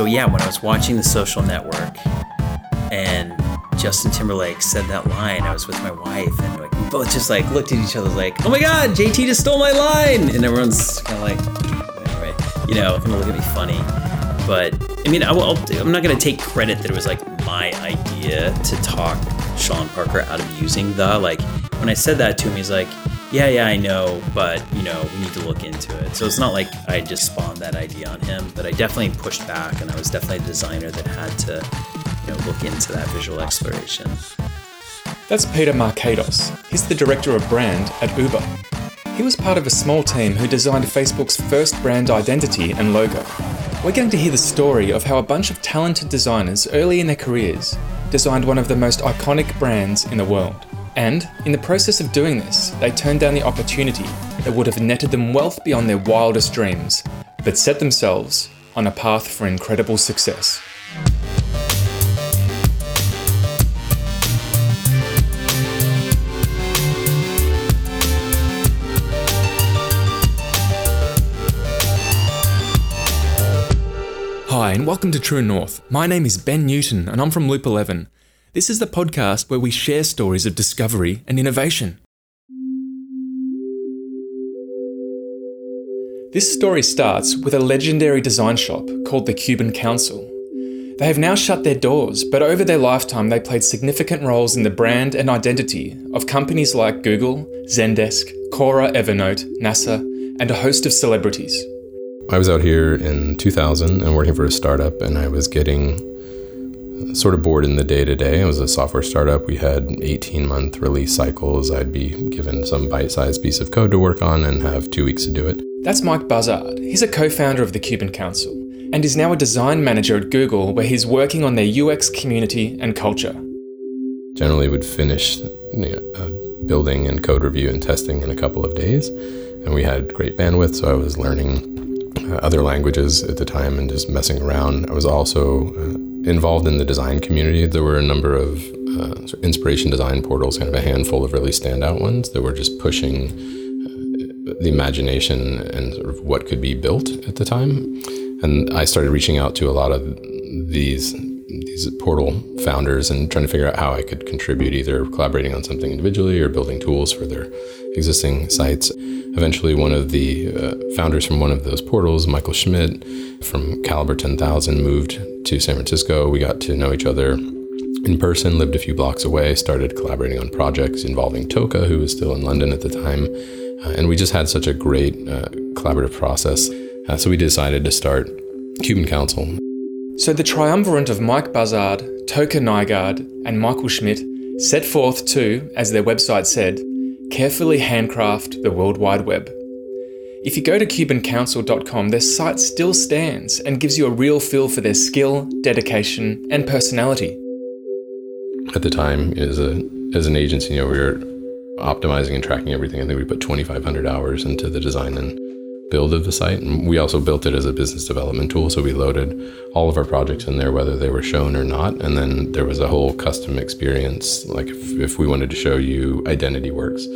so yeah, when I was watching The Social Network, and Justin Timberlake said that line, I was with my wife, and like we both just like looked at each other like, "Oh my God, JT just stole my line!" And everyone's kind of like, anyway, you know, gonna look at me funny. But I mean, I I'm not gonna take credit that it was like my idea to talk Sean Parker out of using the like. When I said that to him, he's like, yeah, yeah, I know, but you know, we need to look into it. So it's not like I just spawned that idea on him, but I definitely pushed back, and I was definitely a designer that had to, you know, look into that visual exploration. That's Peter Markatos. He's the director of brand at Uber. He was part of a small team who designed Facebook's first brand identity and logo. We're going to hear the story of how a bunch of talented designers early in their careers designed one of the most iconic brands in the world. And in the process of doing this, they turned down the opportunity that would have netted them wealth beyond their wildest dreams, but set themselves on a path for incredible success. Hi, and welcome to True North. My name is Ben Newton, and I'm from Loop 11. This is the podcast where we share stories of discovery and innovation. This story starts with a legendary design shop called the Cuban Council. They have now shut their doors, but over their lifetime, they played significant roles in the brand and identity of companies like Google, Zendesk, Quora Evernote, NASA, and a host of celebrities. I was out here in 2000 and working for a startup, and I was getting sort of bored in the day to day. It was a software startup. We had 18 month release cycles. I'd be given some bite sized piece of code to work on and have two weeks to do it. That's Mike Buzzard. He's a co founder of the Cuban Council and is now a design manager at Google where he's working on their UX community and culture. Generally, would finish you know, uh, building and code review and testing in a couple of days. And we had great bandwidth, so I was learning uh, other languages at the time and just messing around. I was also uh, involved in the design community. There were a number of uh, inspiration design portals, kind of a handful of really standout ones that were just pushing uh, the imagination and sort of what could be built at the time. And I started reaching out to a lot of these these portal founders and trying to figure out how I could contribute, either collaborating on something individually or building tools for their existing sites. Eventually, one of the uh, founders from one of those portals, Michael Schmidt from Kaliber 10,000, moved to San Francisco. We got to know each other in person, lived a few blocks away, started collaborating on projects involving Toke, who was still in London at the time. Uh, and we just had such a great uh, collaborative process. Uh, so we decided to start Cuban Council. So the triumvirate of Mike Buzzard, Toke Nygaard, and Michael Schmidt set forth to, as their website said, carefully handcraft the World Wide Web. If you go to CubanCouncil.com, their site still stands and gives you a real feel for their skill, dedication, and personality. At the time, as a as an agency, you know, we were optimizing and tracking everything. I think we put 2,500 hours into the design and build of the site. And we also built it as a business development tool. So we loaded all of our projects in there, whether they were shown or not. And then there was a whole custom experience. Like if, if we wanted to show you Identity Works,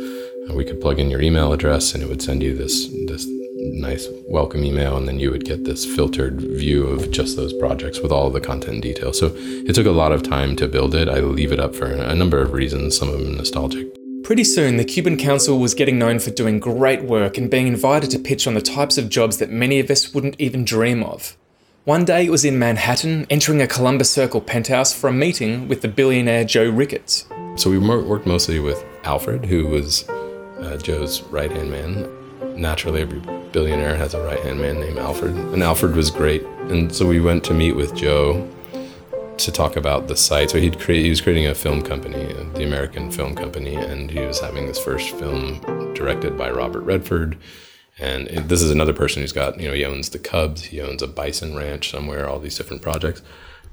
we could plug in your email address and it would send you this, this nice welcome email. And then you would get this filtered view of just those projects with all the content details. So it took a lot of time to build it. I leave it up for a number of reasons, some of them nostalgic. Pretty soon, the Cuban Council was getting known for doing great work and being invited to pitch on the types of jobs that many of us wouldn't even dream of. One day it was in Manhattan, entering a Columbus Circle penthouse for a meeting with the billionaire Joe Ricketts. So we worked mostly with Alfred, who was uh, Joe's right hand man. Naturally, every billionaire has a right hand man named Alfred, and Alfred was great. And so we went to meet with Joe to talk about the site. So he'd create, he was creating a film company, uh, the American Film Company, and he was having this first film directed by Robert Redford. And it, this is another person who's got, you know, he owns the Cubs, he owns a bison ranch somewhere, all these different projects.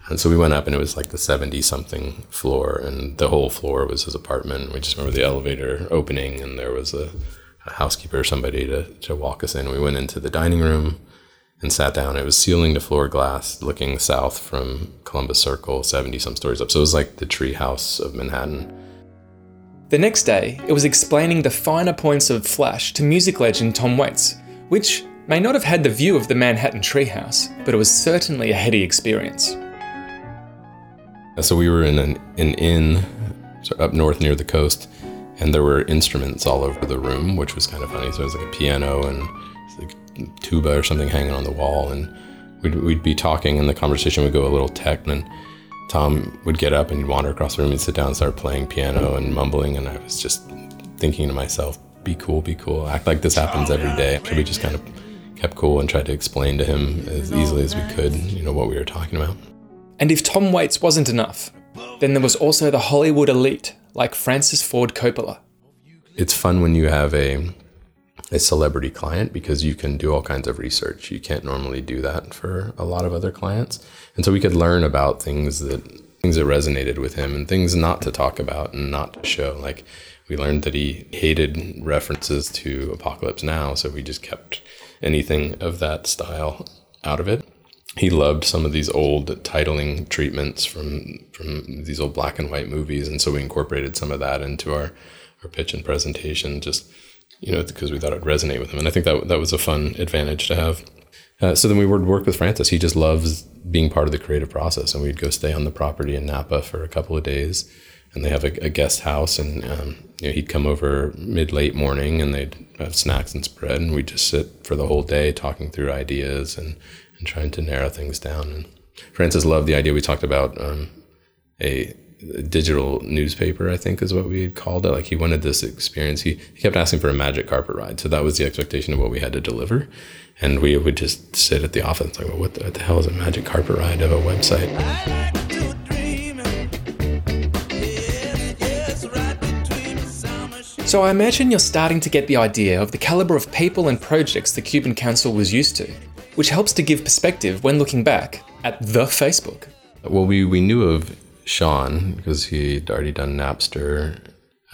And so we went up and it was like the 70 something floor, and the whole floor was his apartment. We just remember the elevator opening, and there was a, a housekeeper or somebody to, to walk us in. We went into the dining room and sat down. It was ceiling to floor glass, looking south from Columbus Circle, 70 some stories up. So it was like the tree house of Manhattan. The next day, it was explaining the finer points of Flash to music legend Tom Waits, which, may not have had the view of the Manhattan treehouse, but it was certainly a heady experience. So we were in an, an inn up north near the coast, and there were instruments all over the room, which was kind of funny. So it was like a piano and tuba or something hanging on the wall, and we'd, we'd be talking, and the conversation would go a little tech, and Tom would get up and he'd wander across the room and sit down and start playing piano and mumbling, and I was just thinking to myself, "Be cool, be cool, act like this happens every day." So we just kind of kept cool and tried to explain to him as easily as we could, you know, what we were talking about. And if Tom Waits wasn't enough, then there was also the Hollywood elite like Francis Ford Coppola. It's fun when you have a a celebrity client because you can do all kinds of research. You can't normally do that for a lot of other clients. And so we could learn about things that things that resonated with him and things not to talk about and not to show. Like we learned that he hated references to Apocalypse Now, so we just kept anything of that style out of it. He loved some of these old titling treatments from from these old black and white movies, and so we incorporated some of that into our our pitch and presentation, just you know, because we thought it would resonate with him, and I think that that was a fun advantage to have. Uh, so then we would work with Francis. He just loves being part of the creative process, and we'd go stay on the property in Napa for a couple of days and they have a, a guest house, and um, you know, he'd come over mid late morning, and they'd have snacks and spread, and we'd just sit for the whole day talking through ideas and and trying to narrow things down. And Francis loved the idea we talked about um, a digital newspaper, I think is what we called it. Like he wanted this experience. He, he kept asking for a magic carpet ride, so that was the expectation of what we had to deliver. And we would just sit at the office like, well, what the, what the hell is a magic carpet ride of a website? So I imagine you're starting to get the idea of the caliber of people and projects the Cuban Council was used to, which helps to give perspective when looking back at the Facebook. Well, we, we knew of Sean because he'd already done Napster.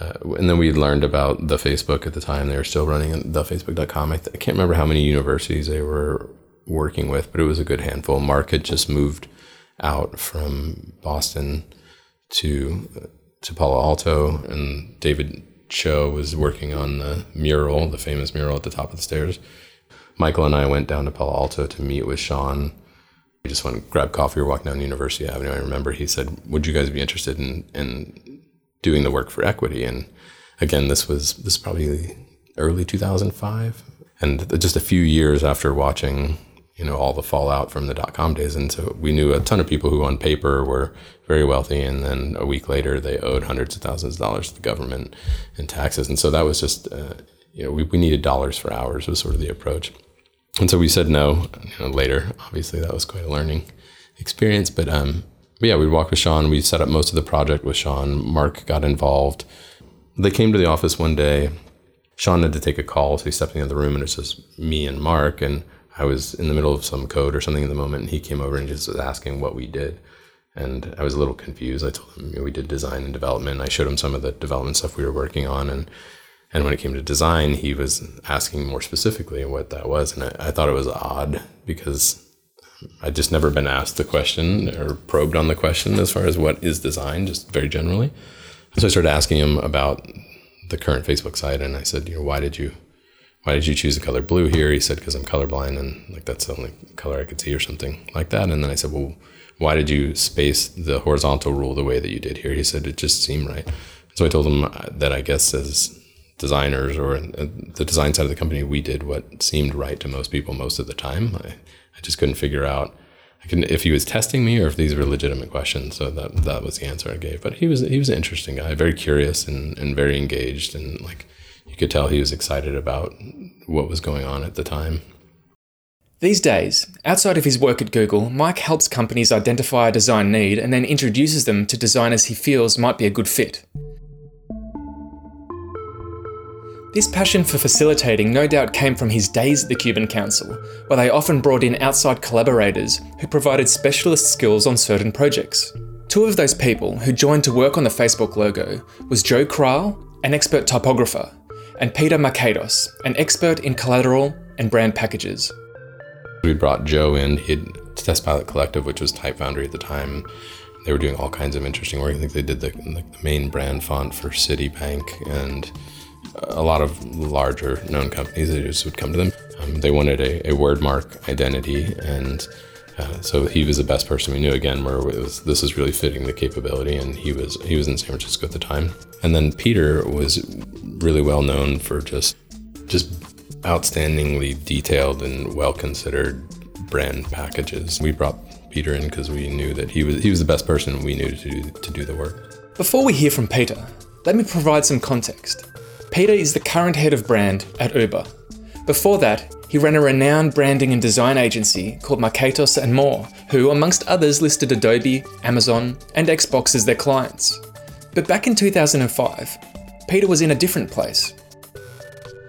Uh, and then we learned about the Facebook at the time. They were still running thefacebook.com. I, th- I can't remember how many universities they were working with, but it was a good handful. Mark had just moved out from Boston to to Palo Alto, and David Choe was working on the mural, the famous mural at the top of the stairs. Michael and I went down to Palo Alto to meet with Sean. We just went and grabbed coffee. Were walking down University Avenue. I remember he said, "Would you guys be interested in in doing the work for equity?" And again, this was this is probably early 2005, and just a few years after watching you know all the fallout from the dot com days and so we knew a ton of people who on paper were very wealthy and then a week later they owed hundreds of thousands of dollars to the government in taxes and so that was just uh, you know we, we needed dollars for hours was sort of the approach and so we said no you know, later obviously that was quite a learning experience but um but yeah we'd walk with sean we set up most of the project with sean mark got involved they came to the office one day sean had to take a call so he stepped into the room and it's just me and mark and I was in the middle of some code or something in the moment, and he came over and just was asking what we did. And I was a little confused. I told him you know, we did design and development. I showed him some of the development stuff we were working on, and and when it came to design, he was asking more specifically what that was, and I, I thought it was odd because I'd just never been asked the question or probed on the question as far as what is design, just very generally. So I started asking him about the current Facebook site, and I said, you know, why did you why did you choose the color blue here? He said, because I'm colorblind and like that's the only color I could see or something like that. And then I said, well, why did you space the horizontal rule the way that you did here? He said, it just seemed right. So I told him that I guess as designers or uh, the design side of the company, we did what seemed right to most people most of the time. I, I just couldn't figure out if he was testing me or if these were legitimate questions. So that that was the answer I gave. But he was he was an interesting guy, very curious and, and very engaged and like you could tell he was excited about what was going on at the time. These days, outside of his work at Google, Mike helps companies identify a design need and then introduces them to designers he feels might be a good fit. This passion for facilitating no doubt came from his days at the Cuban Council, where they often brought in outside collaborators who provided specialist skills on certain projects. Two of those people who joined to work on the Facebook logo was Joe Kral, an expert typographer, and Peter Markatos, an expert in collateral and brand packages. We brought Joe in. He'd Test Pilot Collective, which was Type Foundry at the time. They were doing all kinds of interesting work. I think they did the, the main brand font for Citibank and a lot of larger known companies that just would come to them. Um, they wanted a, a word mark identity, and uh, so he was the best person we knew. Again, where was, this is really fitting the capability, and he was he was in San Francisco at the time. And then Peter was really well known for just just outstandingly detailed and well considered brand packages. We brought Peter in because we knew that he was he was the best person we knew to do, to do the work. Before we hear from Peter, let me provide some context. Peter is the current head of brand at Uber. Before that, he ran a renowned branding and design agency called Markatos and More, who, amongst others, listed Adobe, Amazon, and Xbox as their clients. But back in 2005, Peter was in a different place.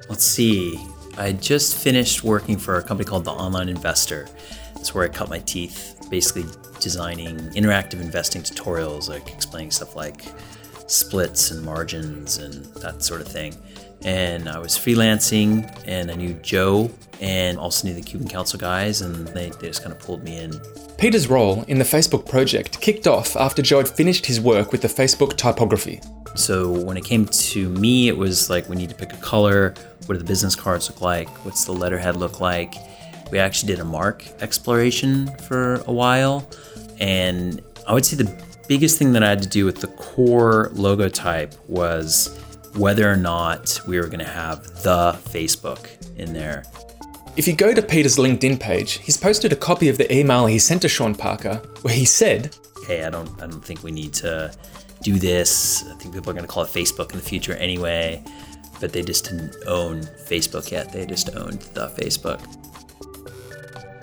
Let's see. I just finished working for a company called The Online Investor. That's where I cut my teeth, basically designing interactive investing tutorials, like explaining stuff like splits and margins and that sort of thing. And I was freelancing, and I knew Joe and also knew the Cuban Council guys, and they, they just kind of pulled me in. Peter's role in the Facebook project kicked off after Joe had finished his work with the Facebook typography. So when it came to me, it was like we need to pick a color. What do the business cards look like? What's the letterhead look like? We actually did a mark exploration for a while, and I would say the biggest thing that I had to do with the core logo type was whether or not we were going to have the Facebook in there. If you go to Peter's LinkedIn page, he's posted a copy of the email he sent to Sean Parker where he said, "Hey, I don't I don't think we need to do this. I think people are going to call it Facebook in the future anyway." But they just didn't own Facebook yet. They just owned the Facebook.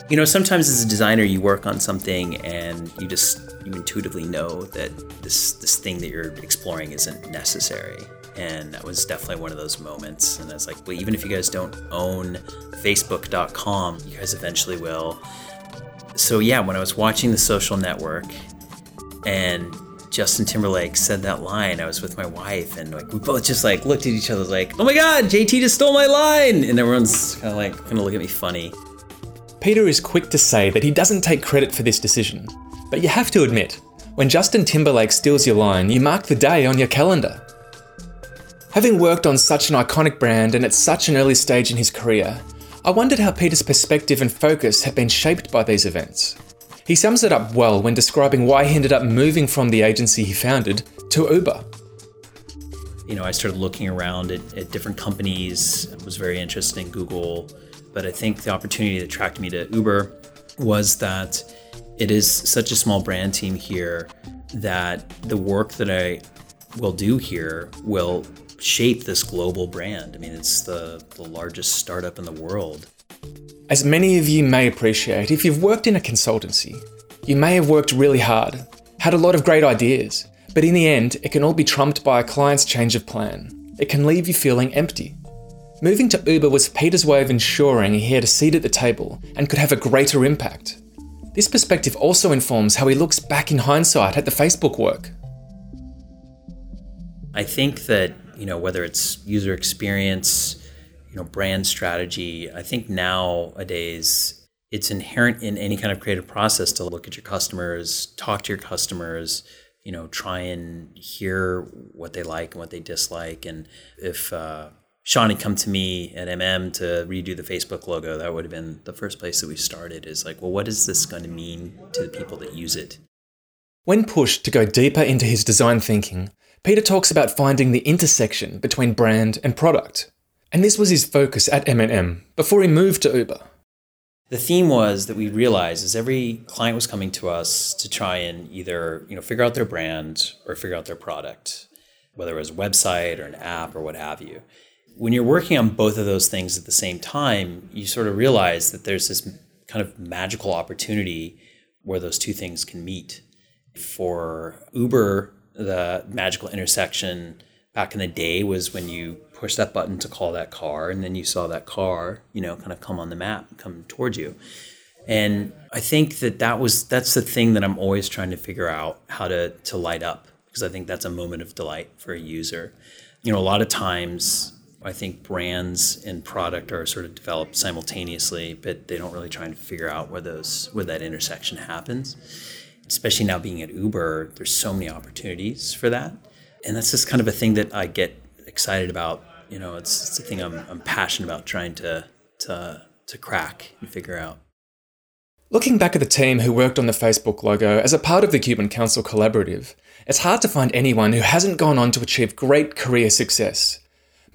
You know, sometimes as a designer, you work on something and you just you intuitively know that this this thing that you're exploring isn't necessary. And that was definitely one of those moments. And i was like well even if you guys don't own facebook.com you guys eventually will. So yeah when i was watching the social network and justin timberlake said that line i was with my wife and like we both just like looked at each other like oh my god jt just stole my line. And everyone's kind of like gonna look at me funny peter is quick to say that he doesn't take credit for this decision but you have to admit when justin timberlake steals your line you mark the day on your calendar Having worked on such an iconic brand and at such an early stage in his career, I wondered how Peter's perspective and focus had been shaped by these events. He sums it up well when describing why he ended up moving from the agency he founded to Uber. You know, I started looking around at, at different companies, I was very interested in Google, but I think the opportunity that attracted me to Uber was that it is such a small brand team here that the work that I will do here will shape this global brand. I mean, it's the, the largest startup in the world. As many of you may appreciate, if you've worked in a consultancy, you may have worked really hard, had a lot of great ideas, but in the end, it can all be trumped by a client's change of plan. It can leave you feeling empty. Moving to Uber was Peter's way of ensuring he had a seat at the table and could have a greater impact. This perspective also informs how he looks back in hindsight at the Facebook work. I think that you know whether it's user experience you know brand strategy i think nowadays it's inherent in any kind of creative process to look at your customers talk to your customers you know try and hear what they like and what they dislike and if uh, sean had come to me at mm to redo the facebook logo that would have been the first place that we started is like well what is this going to mean to the people that use it when pushed to go deeper into his design thinking Peter talks about finding the intersection between brand and product. And this was his focus at M&M before he moved to Uber. The theme was that we realized as every client was coming to us to try and either, you know, figure out their brand or figure out their product, whether it was a website or an app or what have you. When you're working on both of those things at the same time, you sort of realize that there's this kind of magical opportunity where those two things can meet. For Uber, the magical intersection back in the day was when you push that button to call that car and then you saw that car you know kind of come on the map come towards you and i think that that was that's the thing that i'm always trying to figure out how to to light up because i think that's a moment of delight for a user you know a lot of times i think brands and product are sort of developed simultaneously but they don't really try and figure out where those where that intersection happens especially now being at Uber, there's so many opportunities for that. And that's just kind of a thing that I get excited about. You know, it's, it's a thing I'm, I'm passionate about trying to, to to crack and figure out. Looking back at the team who worked on the Facebook logo as a part of the Cuban Council Collaborative, it's hard to find anyone who hasn't gone on to achieve great career success.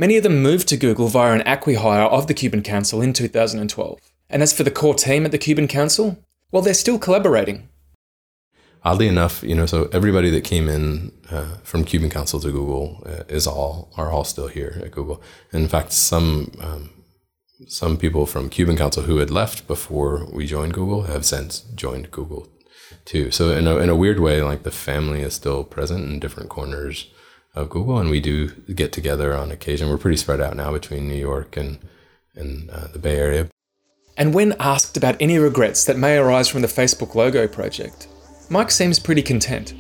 Many of them moved to Google via an acqui-hire of the Cuban Council in 2012. And as for the core team at the Cuban Council, well, they're still collaborating. Oddly enough, you know, so everybody that came in uh, from Cuban Council to Google uh, is all are all still here at Google. In fact, some um, some people from Cuban Council who had left before we joined Google have since joined Google too. So in a in a weird way, like the family is still present in different corners of Google, and we do get together on occasion. We're pretty spread out now between New York and and uh, the Bay Area. And when asked about any regrets that may arise from the Facebook logo project, Mike seems pretty content.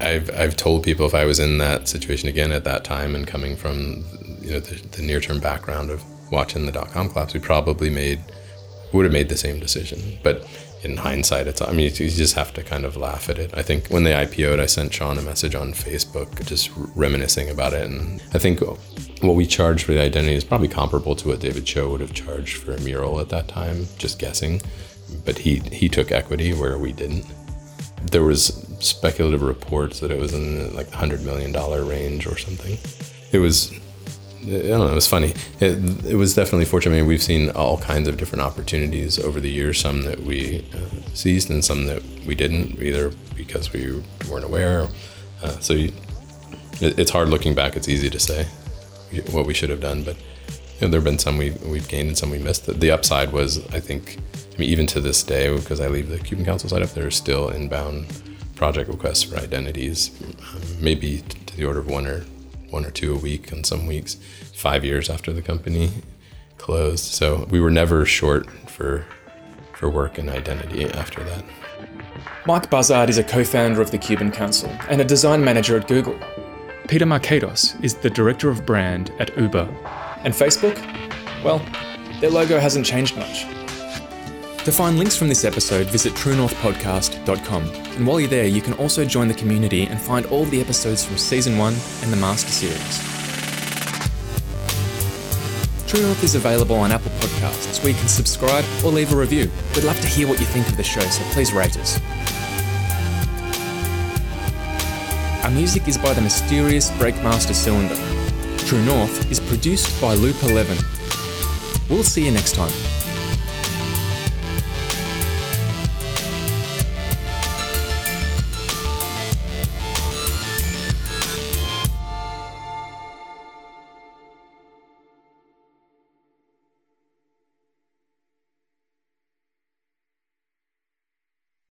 I've I've told people if I was in that situation again at that time and coming from you know the, the near term background of watching the dot com collapse, we probably made would have made the same decision. But in hindsight, it's I mean you just have to kind of laugh at it. I think when they IPO'd, I sent Sean a message on Facebook just reminiscing about it, and I think what we charged for the identity is probably comparable to what David Choe would have charged for a mural at that time. Just guessing, but he he took equity where we didn't there was speculative reports that it was in like the hundred million dollar range or something. It was I don't know. It was funny. It, it was definitely fortunate. I mean, we've seen all kinds of different opportunities over the years. Some that we uh, seized, and some that we didn't, either because we weren't aware. Uh, so you, it, it's hard looking back. It's easy to say what we should have done, but you know, there have been some we we've gained and some we missed. The, the upside was, I think, I mean, even to this day, because I leave the Cuban Council side up, there are still inbound project requests for identities, um, maybe to the order of one or one or two a week on some weeks. Five years after the company closed, so we were never short for for work and identity after that. Mike Buzzard is a co-founder of the Cuban Council and a design manager at Google. Peter Markatos is the director of brand at Uber. And Facebook? Well, their logo hasn't changed much. To find links from this episode, visit truenorthpodcast.com. And while you're there, you can also join the community and find all the episodes from Season 1 and the Master Series. True North is available on Apple Podcasts, where you can subscribe or leave a review. We'd love to hear what you think of the show, so please rate us. Our music is by the mysterious Breakmaster Cylinder. True North is produced by Loop 11. We'll see you next time.